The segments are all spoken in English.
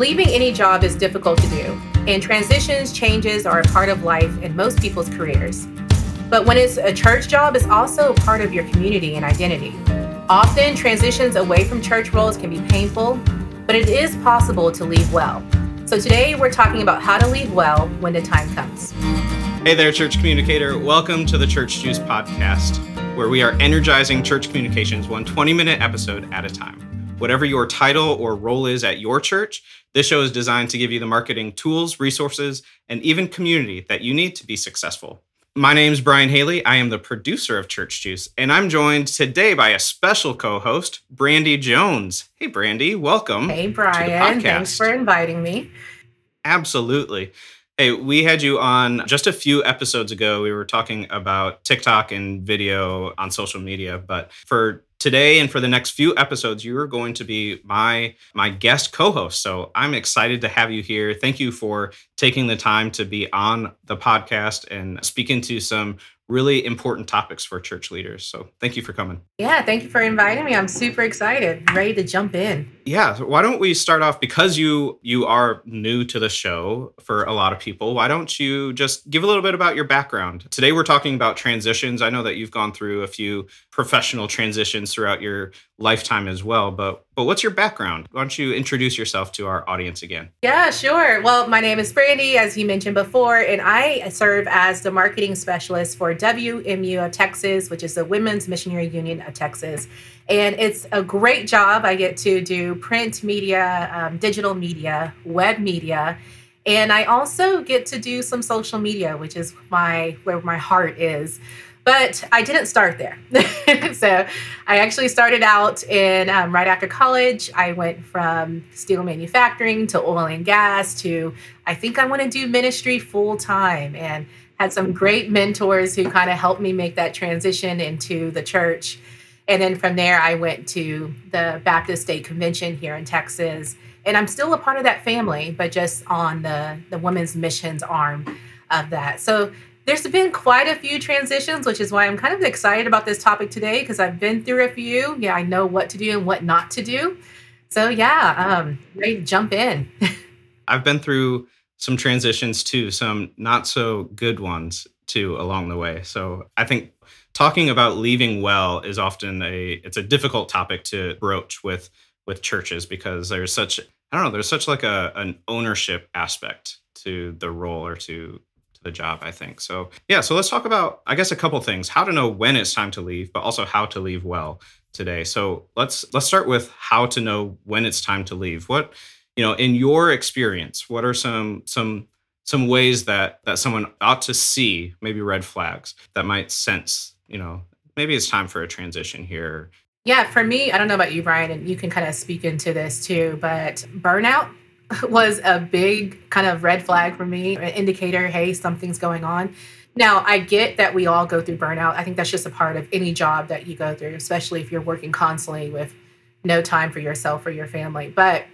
Leaving any job is difficult to do, and transitions, changes are a part of life in most people's careers. But when it's a church job, it's also a part of your community and identity. Often, transitions away from church roles can be painful, but it is possible to leave well. So today we're talking about how to leave well when the time comes. Hey there, church communicator. Welcome to the Church Juice podcast, where we are energizing church communications one 20 minute episode at a time. Whatever your title or role is at your church, this show is designed to give you the marketing tools, resources, and even community that you need to be successful. My name is Brian Haley. I am the producer of Church Juice, and I'm joined today by a special co-host, Brandy Jones. Hey, Brandy, welcome. Hey, Brian. Thanks for inviting me. Absolutely. Hey, we had you on just a few episodes ago. We were talking about TikTok and video on social media, but for today and for the next few episodes you are going to be my my guest co-host so i'm excited to have you here thank you for taking the time to be on the podcast and speaking to some really important topics for church leaders. So thank you for coming. Yeah, thank you for inviting me. I'm super excited, ready to jump in. Yeah, so why don't we start off because you you are new to the show for a lot of people. Why don't you just give a little bit about your background? Today we're talking about transitions. I know that you've gone through a few professional transitions throughout your lifetime as well, but but what's your background? Why don't you introduce yourself to our audience again? Yeah, sure. Well, my name is Brandy, as you mentioned before, and I serve as the marketing specialist for WMU of Texas, which is the Women's Missionary Union of Texas. And it's a great job. I get to do print media, um, digital media, web media. And I also get to do some social media, which is my where my heart is. But I didn't start there. so I actually started out in um, right after college. I went from steel manufacturing to oil and gas to I think I want to do ministry full time and had some great mentors who kind of helped me make that transition into the church. And then from there, I went to the Baptist State Convention here in Texas. And I'm still a part of that family, but just on the, the women's missions arm of that. So there's been quite a few transitions, which is why I'm kind of excited about this topic today because I've been through a few. Yeah, I know what to do and what not to do. So yeah, um, ready to jump in. I've been through some transitions too, some not so good ones too along the way. So I think talking about leaving well is often a it's a difficult topic to broach with with churches because there's such I don't know, there's such like a an ownership aspect to the role or to the job, I think. So, yeah, so let's talk about, I guess, a couple things how to know when it's time to leave, but also how to leave well today. So, let's let's start with how to know when it's time to leave. What, you know, in your experience, what are some some some ways that that someone ought to see, maybe red flags that might sense, you know, maybe it's time for a transition here. Yeah, for me, I don't know about you, Brian, and you can kind of speak into this too, but burnout was a big kind of red flag for me, an indicator, hey, something's going on. Now, I get that we all go through burnout. I think that's just a part of any job that you go through, especially if you're working constantly with no time for yourself or your family. But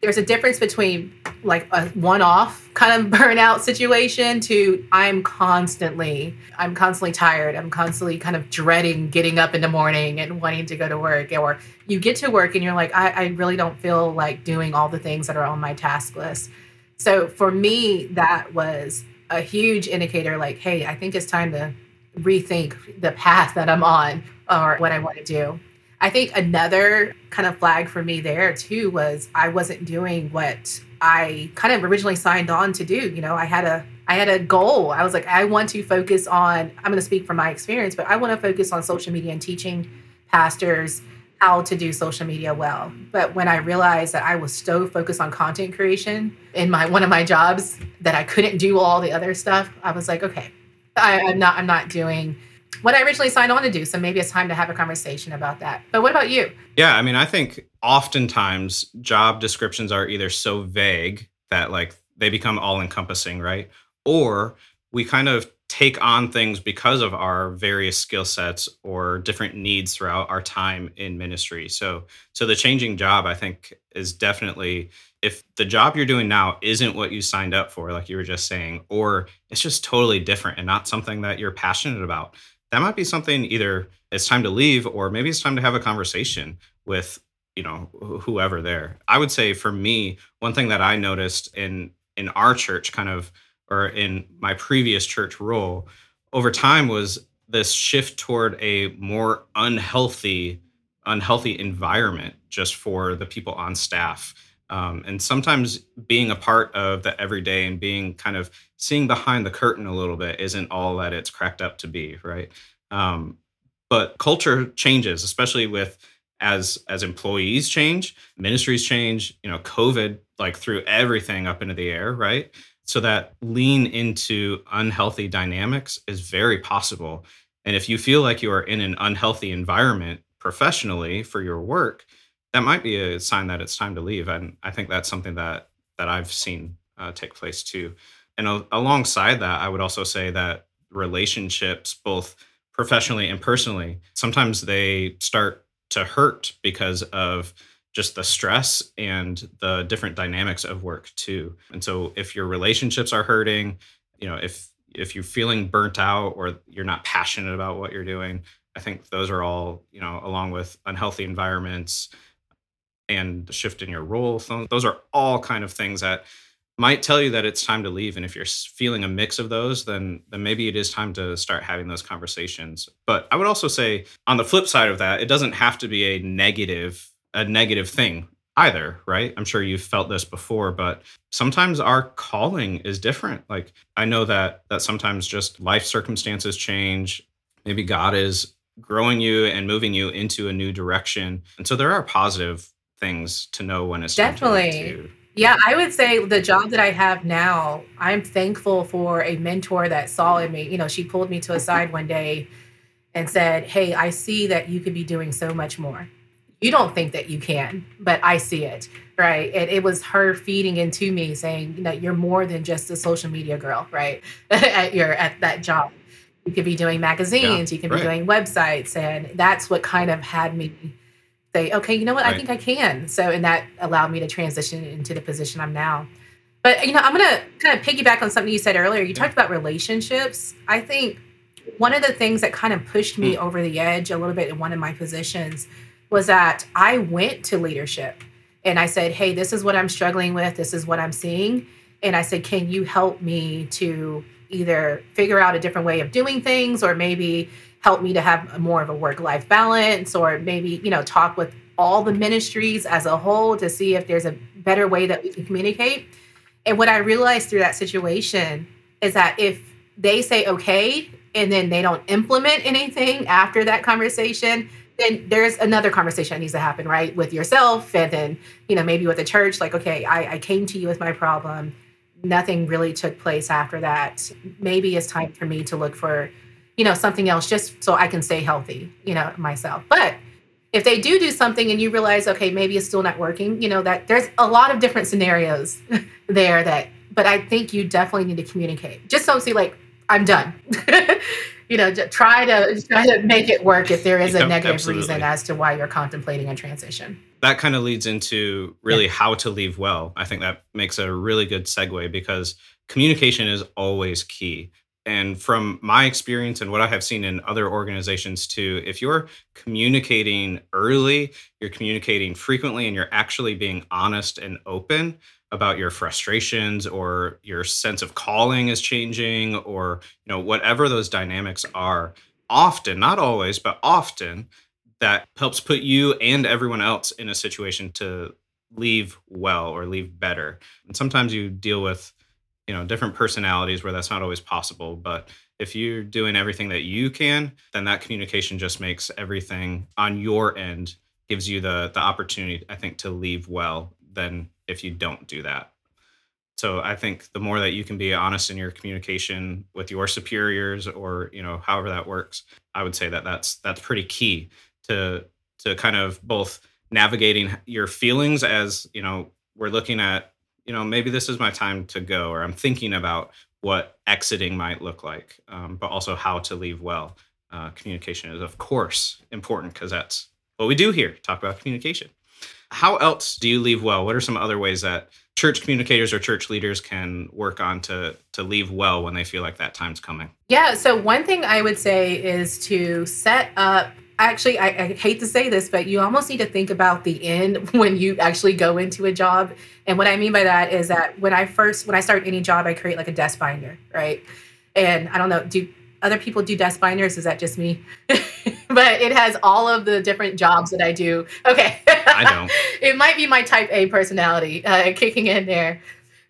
there's a difference between like a one-off kind of burnout situation to I'm constantly I'm constantly tired. I'm constantly kind of dreading getting up in the morning and wanting to go to work. Or you get to work and you're like, I, I really don't feel like doing all the things that are on my task list. So for me, that was a huge indicator like, hey, I think it's time to rethink the path that I'm on or what I want to do. I think another kind of flag for me there too was I wasn't doing what I kind of originally signed on to do. You know, I had a I had a goal. I was like, I want to focus on, I'm going to speak from my experience, but I want to focus on social media and teaching pastors how to do social media well. But when I realized that I was so focused on content creation in my one of my jobs that I couldn't do all the other stuff, I was like, okay, I, I'm not I'm not doing what I originally signed on to do. So maybe it's time to have a conversation about that. But what about you? Yeah, I mean, I think oftentimes job descriptions are either so vague that like they become all encompassing, right? Or we kind of take on things because of our various skill sets or different needs throughout our time in ministry. So so the changing job I think is definitely if the job you're doing now isn't what you signed up for like you were just saying or it's just totally different and not something that you're passionate about that might be something either it's time to leave or maybe it's time to have a conversation with you know whoever there. I would say for me one thing that i noticed in in our church kind of or in my previous church role over time was this shift toward a more unhealthy unhealthy environment just for the people on staff um, and sometimes being a part of the everyday and being kind of seeing behind the curtain a little bit isn't all that it's cracked up to be right? Um, but culture changes especially with as as employees change ministries change you know covid like threw everything up into the air right? So that lean into unhealthy dynamics is very possible. And if you feel like you are in an unhealthy environment professionally for your work that might be a sign that it's time to leave and i think that's something that that i've seen uh, take place too and alongside that i would also say that relationships both professionally and personally sometimes they start to hurt because of just the stress and the different dynamics of work too. And so if your relationships are hurting, you know, if if you're feeling burnt out or you're not passionate about what you're doing, I think those are all, you know, along with unhealthy environments and shift in your role, those are all kind of things that might tell you that it's time to leave and if you're feeling a mix of those then then maybe it is time to start having those conversations. But i would also say on the flip side of that it doesn't have to be a negative a negative thing either right? I'm sure you've felt this before but sometimes our calling is different. Like i know that that sometimes just life circumstances change. Maybe god is growing you and moving you into a new direction. And so there are positive things to know when it's definitely yeah, I would say the job that I have now, I'm thankful for a mentor that saw in me. You know, she pulled me to a side one day and said, Hey, I see that you could be doing so much more. You don't think that you can, but I see it. Right. And it was her feeding into me saying, you know, you're more than just a social media girl, right? at your at that job. You could be doing magazines, yeah, you can right. be doing websites. And that's what kind of had me say, okay, you know what, right. I think I can. So, and that allowed me to transition into the position I'm now. But, you know, I'm going to kind of piggyback on something you said earlier. You yeah. talked about relationships. I think one of the things that kind of pushed me mm. over the edge a little bit in one of my positions was that I went to leadership and I said, hey, this is what I'm struggling with, this is what I'm seeing. And I said, can you help me to either figure out a different way of doing things or maybe help me to have more of a work life balance or maybe you know talk with all the ministries as a whole to see if there's a better way that we can communicate. And what i realized through that situation is that if they say okay and then they don't implement anything after that conversation then there's another conversation that needs to happen right with yourself and then you know maybe with the church like okay I, I came to you with my problem. Nothing really took place after that. Maybe it's time for me to look for you know, something else just so I can stay healthy, you know, myself. But if they do do something and you realize, okay, maybe it's still not working, you know, that there's a lot of different scenarios there that, but I think you definitely need to communicate. Just don't say like, I'm done. you know, try to try to make it work if there is a negative Absolutely. reason as to why you're contemplating a transition. That kind of leads into really yeah. how to leave well. I think that makes a really good segue because communication is always key and from my experience and what I have seen in other organizations too, if you're communicating early, you're communicating frequently, and you're actually being honest and open about your frustrations or your sense of calling is changing or you know whatever those dynamics are often not always but often that helps put you and everyone else in a situation to leave well or leave better. And sometimes you deal with you know different personalities where that's not always possible but if you're doing everything that you can then that communication just makes everything on your end gives you the the opportunity i think to leave well than if you don't do that. So i think the more that you can be honest in your communication with your superiors or you know however that works i would say that that's that's pretty key to to kind of both navigating your feelings as you know we're looking at you know, maybe this is my time to go, or I'm thinking about what exiting might look like, um, but also how to leave well. Uh, communication is, of course, important because that's what we do here talk about communication. How else do you leave well? What are some other ways that church communicators or church leaders can work on to to leave well when they feel like that time's coming? Yeah, so one thing I would say is to set up actually I, I, hate to say this but you almost need to think about the end when you actually go into a job. And what i mean by that is that when i first when i start any job i create like a desk binder right? And i don't know do other people do desk binders? Is that just me? But it has all of the different jobs that i do. Okay. I don't it might be my type a personality uh, kicking in there.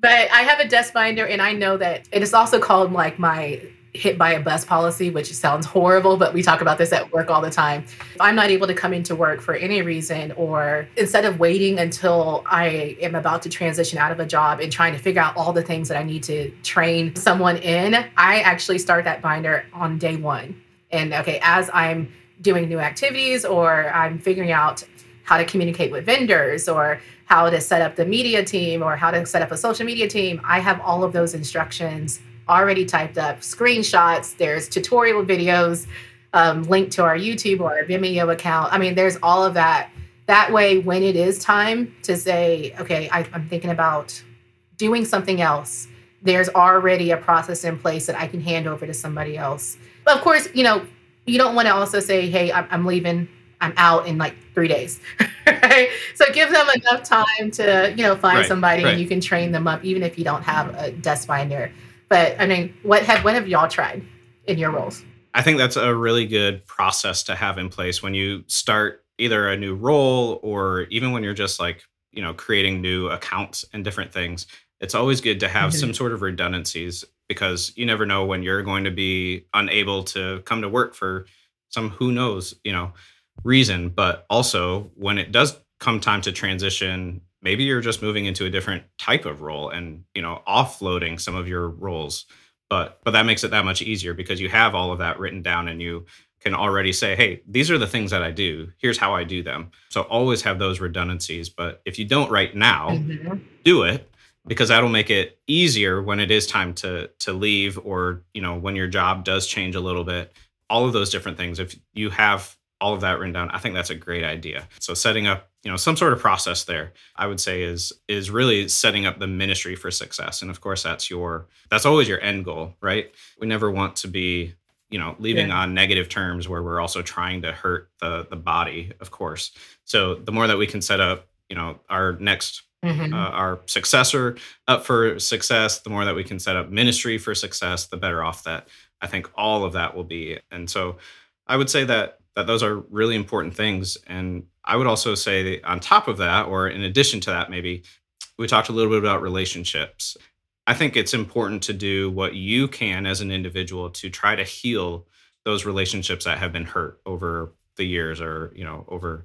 But i have a desk binder and i know that it is also called like my hit by a bus policy, which sounds horrible, but we talk about this at work all the time. If I'm not able to come into work for any reason, or instead of waiting until I am about to transition out of a job and trying to figure out all the things that I need to train someone in, I actually start that binder on day one. And okay, as I'm doing new activities or I'm figuring out how to communicate with vendors or how to set up the media team or how to set up a social media team, I have all of those instructions already typed up screenshots, there's tutorial videos um, linked to our YouTube or our Vimeo account. I mean, there's all of that. That way, when it is time to say, okay, I, I'm thinking about doing something else, there's already a process in place that I can hand over to somebody else. But of course, you know, you don't want to also say, hey, I'm, I'm leaving, I'm out in like three days. right? So give them enough time to, you know, find right, somebody right. and you can train them up, even if you don't have a desk binder. But I mean, what have what have y'all tried in your roles? I think that's a really good process to have in place when you start either a new role or even when you're just like, you know, creating new accounts and different things. It's always good to have mm-hmm. some sort of redundancies because you never know when you're going to be unable to come to work for some who knows, you know, reason, but also when it does come time to transition maybe you're just moving into a different type of role and you know offloading some of your roles but but that makes it that much easier because you have all of that written down and you can already say hey these are the things that i do. Here's how i do them. So always have those redundancies but if you don't right now mm-hmm. do it because that'll make it easier when it is time to to leave or you know when your job does change a little bit. All of those different things if you have all of that written down i think that's a great idea. So setting up you know some sort of process there i would say is is really setting up the ministry for success. And of course that's your that's always your end goal right? We never want to be you know leaving yeah. on negative terms where we're also trying to hurt the the body of course. So the more that we can set up you know our next mm-hmm. uh, our successor up for success the more that we can set up ministry for success the better off that i think all of that will be. And so i would say that that those are really important things. And I would also say on top of that, or in addition to that, maybe we talked a little bit about relationships. I think it's important to do what you can as an individual to try to heal those relationships that have been hurt over the years or, you know, over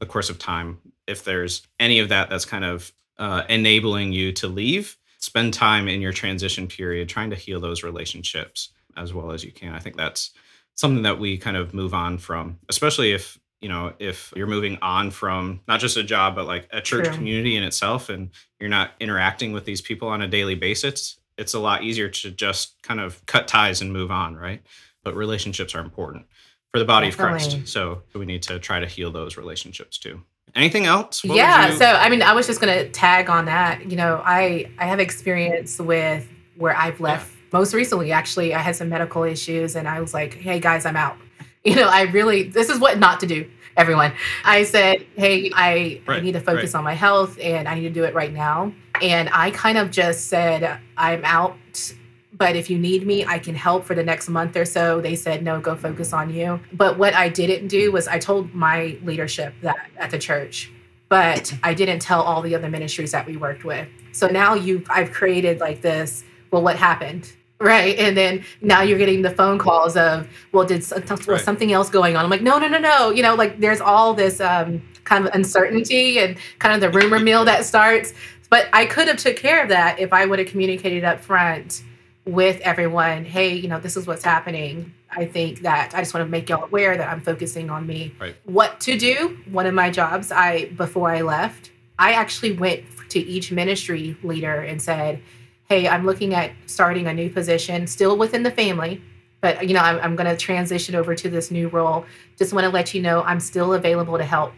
the course of time. If there's any of that that's kind of uh, enabling you to leave, spend time in your transition period trying to heal those relationships as well as you can. I think that's something that we kind of move on from, especially if you know if you're moving on from not just a job but like a church True. community in itself and you're not interacting with these people on a daily basis it's a lot easier to just kind of cut ties and move on right but relationships are important for the body Definitely. of christ so we need to try to heal those relationships too anything else what yeah you- so i mean i was just going to tag on that you know i i have experience with where i've left yeah. most recently actually i had some medical issues and i was like hey guys i'm out you know, I really, this is what not to do, everyone. I said, hey, I, right, I need to focus right. on my health and I need to do it right now. And I kind of just said, I'm out, but if you need me, I can help for the next month or so. They said, no, go focus on you. But what I didn't do was I told my leadership that at the church, but I didn't tell all the other ministries that we worked with. So now you I've created like this, well, what happened? Right. And then now you're getting the phone calls of, well, did was right. something else going on? I'm like, no, no, no, no. You know, like there's all this um, kind of uncertainty and kind of the rumor mill that starts. But I could have took care of that if I would have communicated up front with everyone, hey, you know, this is what's happening. I think that I just want to make y'all aware that I'm focusing on me. Right. What to do? One of my jobs, I before I left, I actually went to each ministry leader and said, hey, I'm looking at starting a new position, still within the family, but you know, I'm, I'm going to transition over to this new role. Just want to let you know I'm still available to help.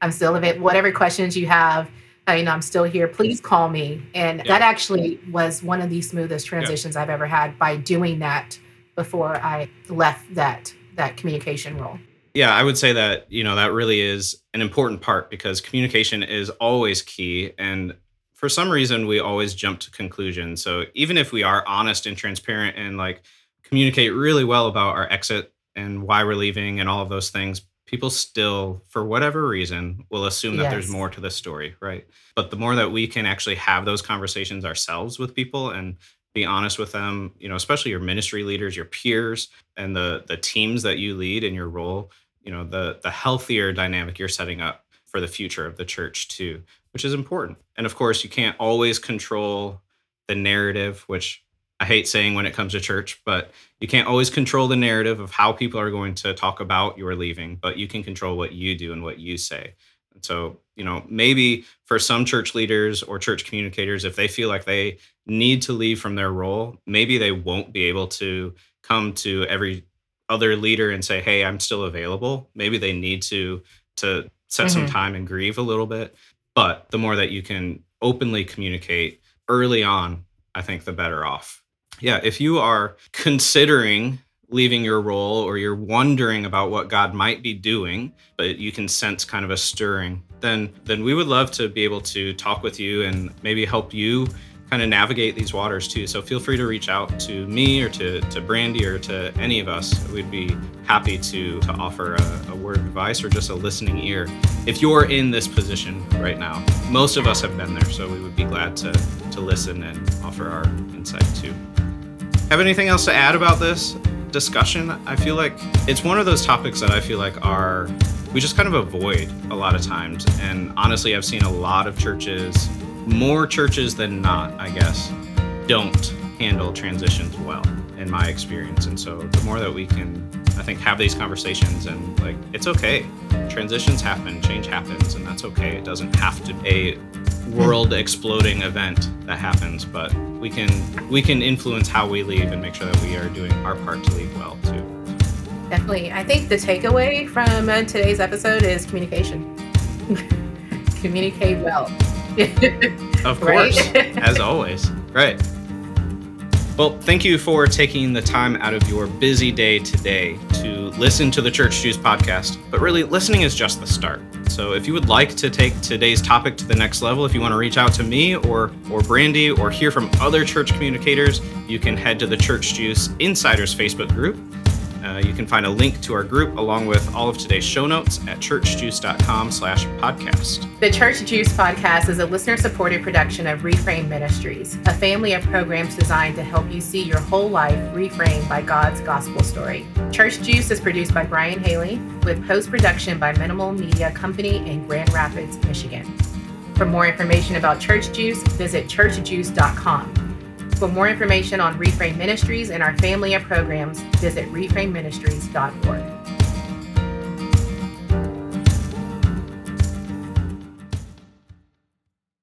I'm still available. Whatever questions you have, uh, you know, I'm still here. Please call me. And yeah. that actually was one of the smoothest transitions yeah. I've ever had by doing that before I left that that communication role. Yeah, I would say that, you know, that really is an important part because communication is always key. And for some reason, we always jump to conclusions. So even if we are honest and transparent and like communicate really well about our exit and why we're leaving and all of those things, people still, for whatever reason, will assume that there's more to the story, right? But the more that we can actually have those conversations ourselves with people and be honest with them, you know, especially your ministry leaders, your peers, and the the teams that you lead in your role, you know, the the healthier dynamic you're setting up for the future of the church too, which is important. And of course, you can't always control the narrative, which I hate saying when it comes to church, but you can't always control the narrative of how people are going to talk about your leaving, but you can control what you do and what you say. And so, you know, maybe for some church leaders or church communicators, if they feel like they need to leave from their role, maybe they won't be able to come to every other leader and say, "Hey, I'm still available." Maybe they need to to set some Mhm. time and grieve a little bit. But the more that you can openly communicate early on, I think the better off. Yeah, if you are considering leaving your role or you're wondering about what God might be doing, but you can sense kind of a stirring, then then we would love to be able to talk with you and maybe help you kind of navigate these waters too. So feel free to reach out to me or to, to Brandy or to any of us. We'd be happy to, to offer a, a word of advice or just a listening ear. If you're in this position right now, most of us have been there, so we would be glad to, to listen and offer our insight too. Have anything else to add about this discussion? I feel like it's one of those topics that I feel like are we just kind of avoid a lot of times. And honestly, I've seen a lot of churches, more churches than not, I guess, don't handle transitions well in my experience. And so the more that we can, I think, have these conversations and like, it's okay. Transitions happen, change happens, and that's okay. It doesn't have to be a world exploding event that happens, but we can we can influence how we leave and make sure that we are doing our part to leave well too. Definitely. I think the takeaway from uh, today's episode is communication. Communicate well. Of course, as always. Right. Well, thank you for taking the time out of your busy day today to listen to the Church Juice podcast. But really, listening is just the start. So if you would like to take today's topic to the next level, if you want to reach out to me or or Brandy or hear from other church communicators, you can head to the Church Juice Insiders Facebook group. Uh, you can find a link to our group along with all of today's show notes at churchjuice.com slash podcast. The Church Juice podcast is a listener supported production of Reframe Ministries, a family of programs designed to help you see your whole life reframed by God's gospel story. Church Juice is produced by Brian Haley with post production by Minimal Media Company in Grand Rapids, Michigan. For more information about Church Juice, visit churchjuice.com. For more information on Reframe Ministries and our family of programs, visit reframeministries.org.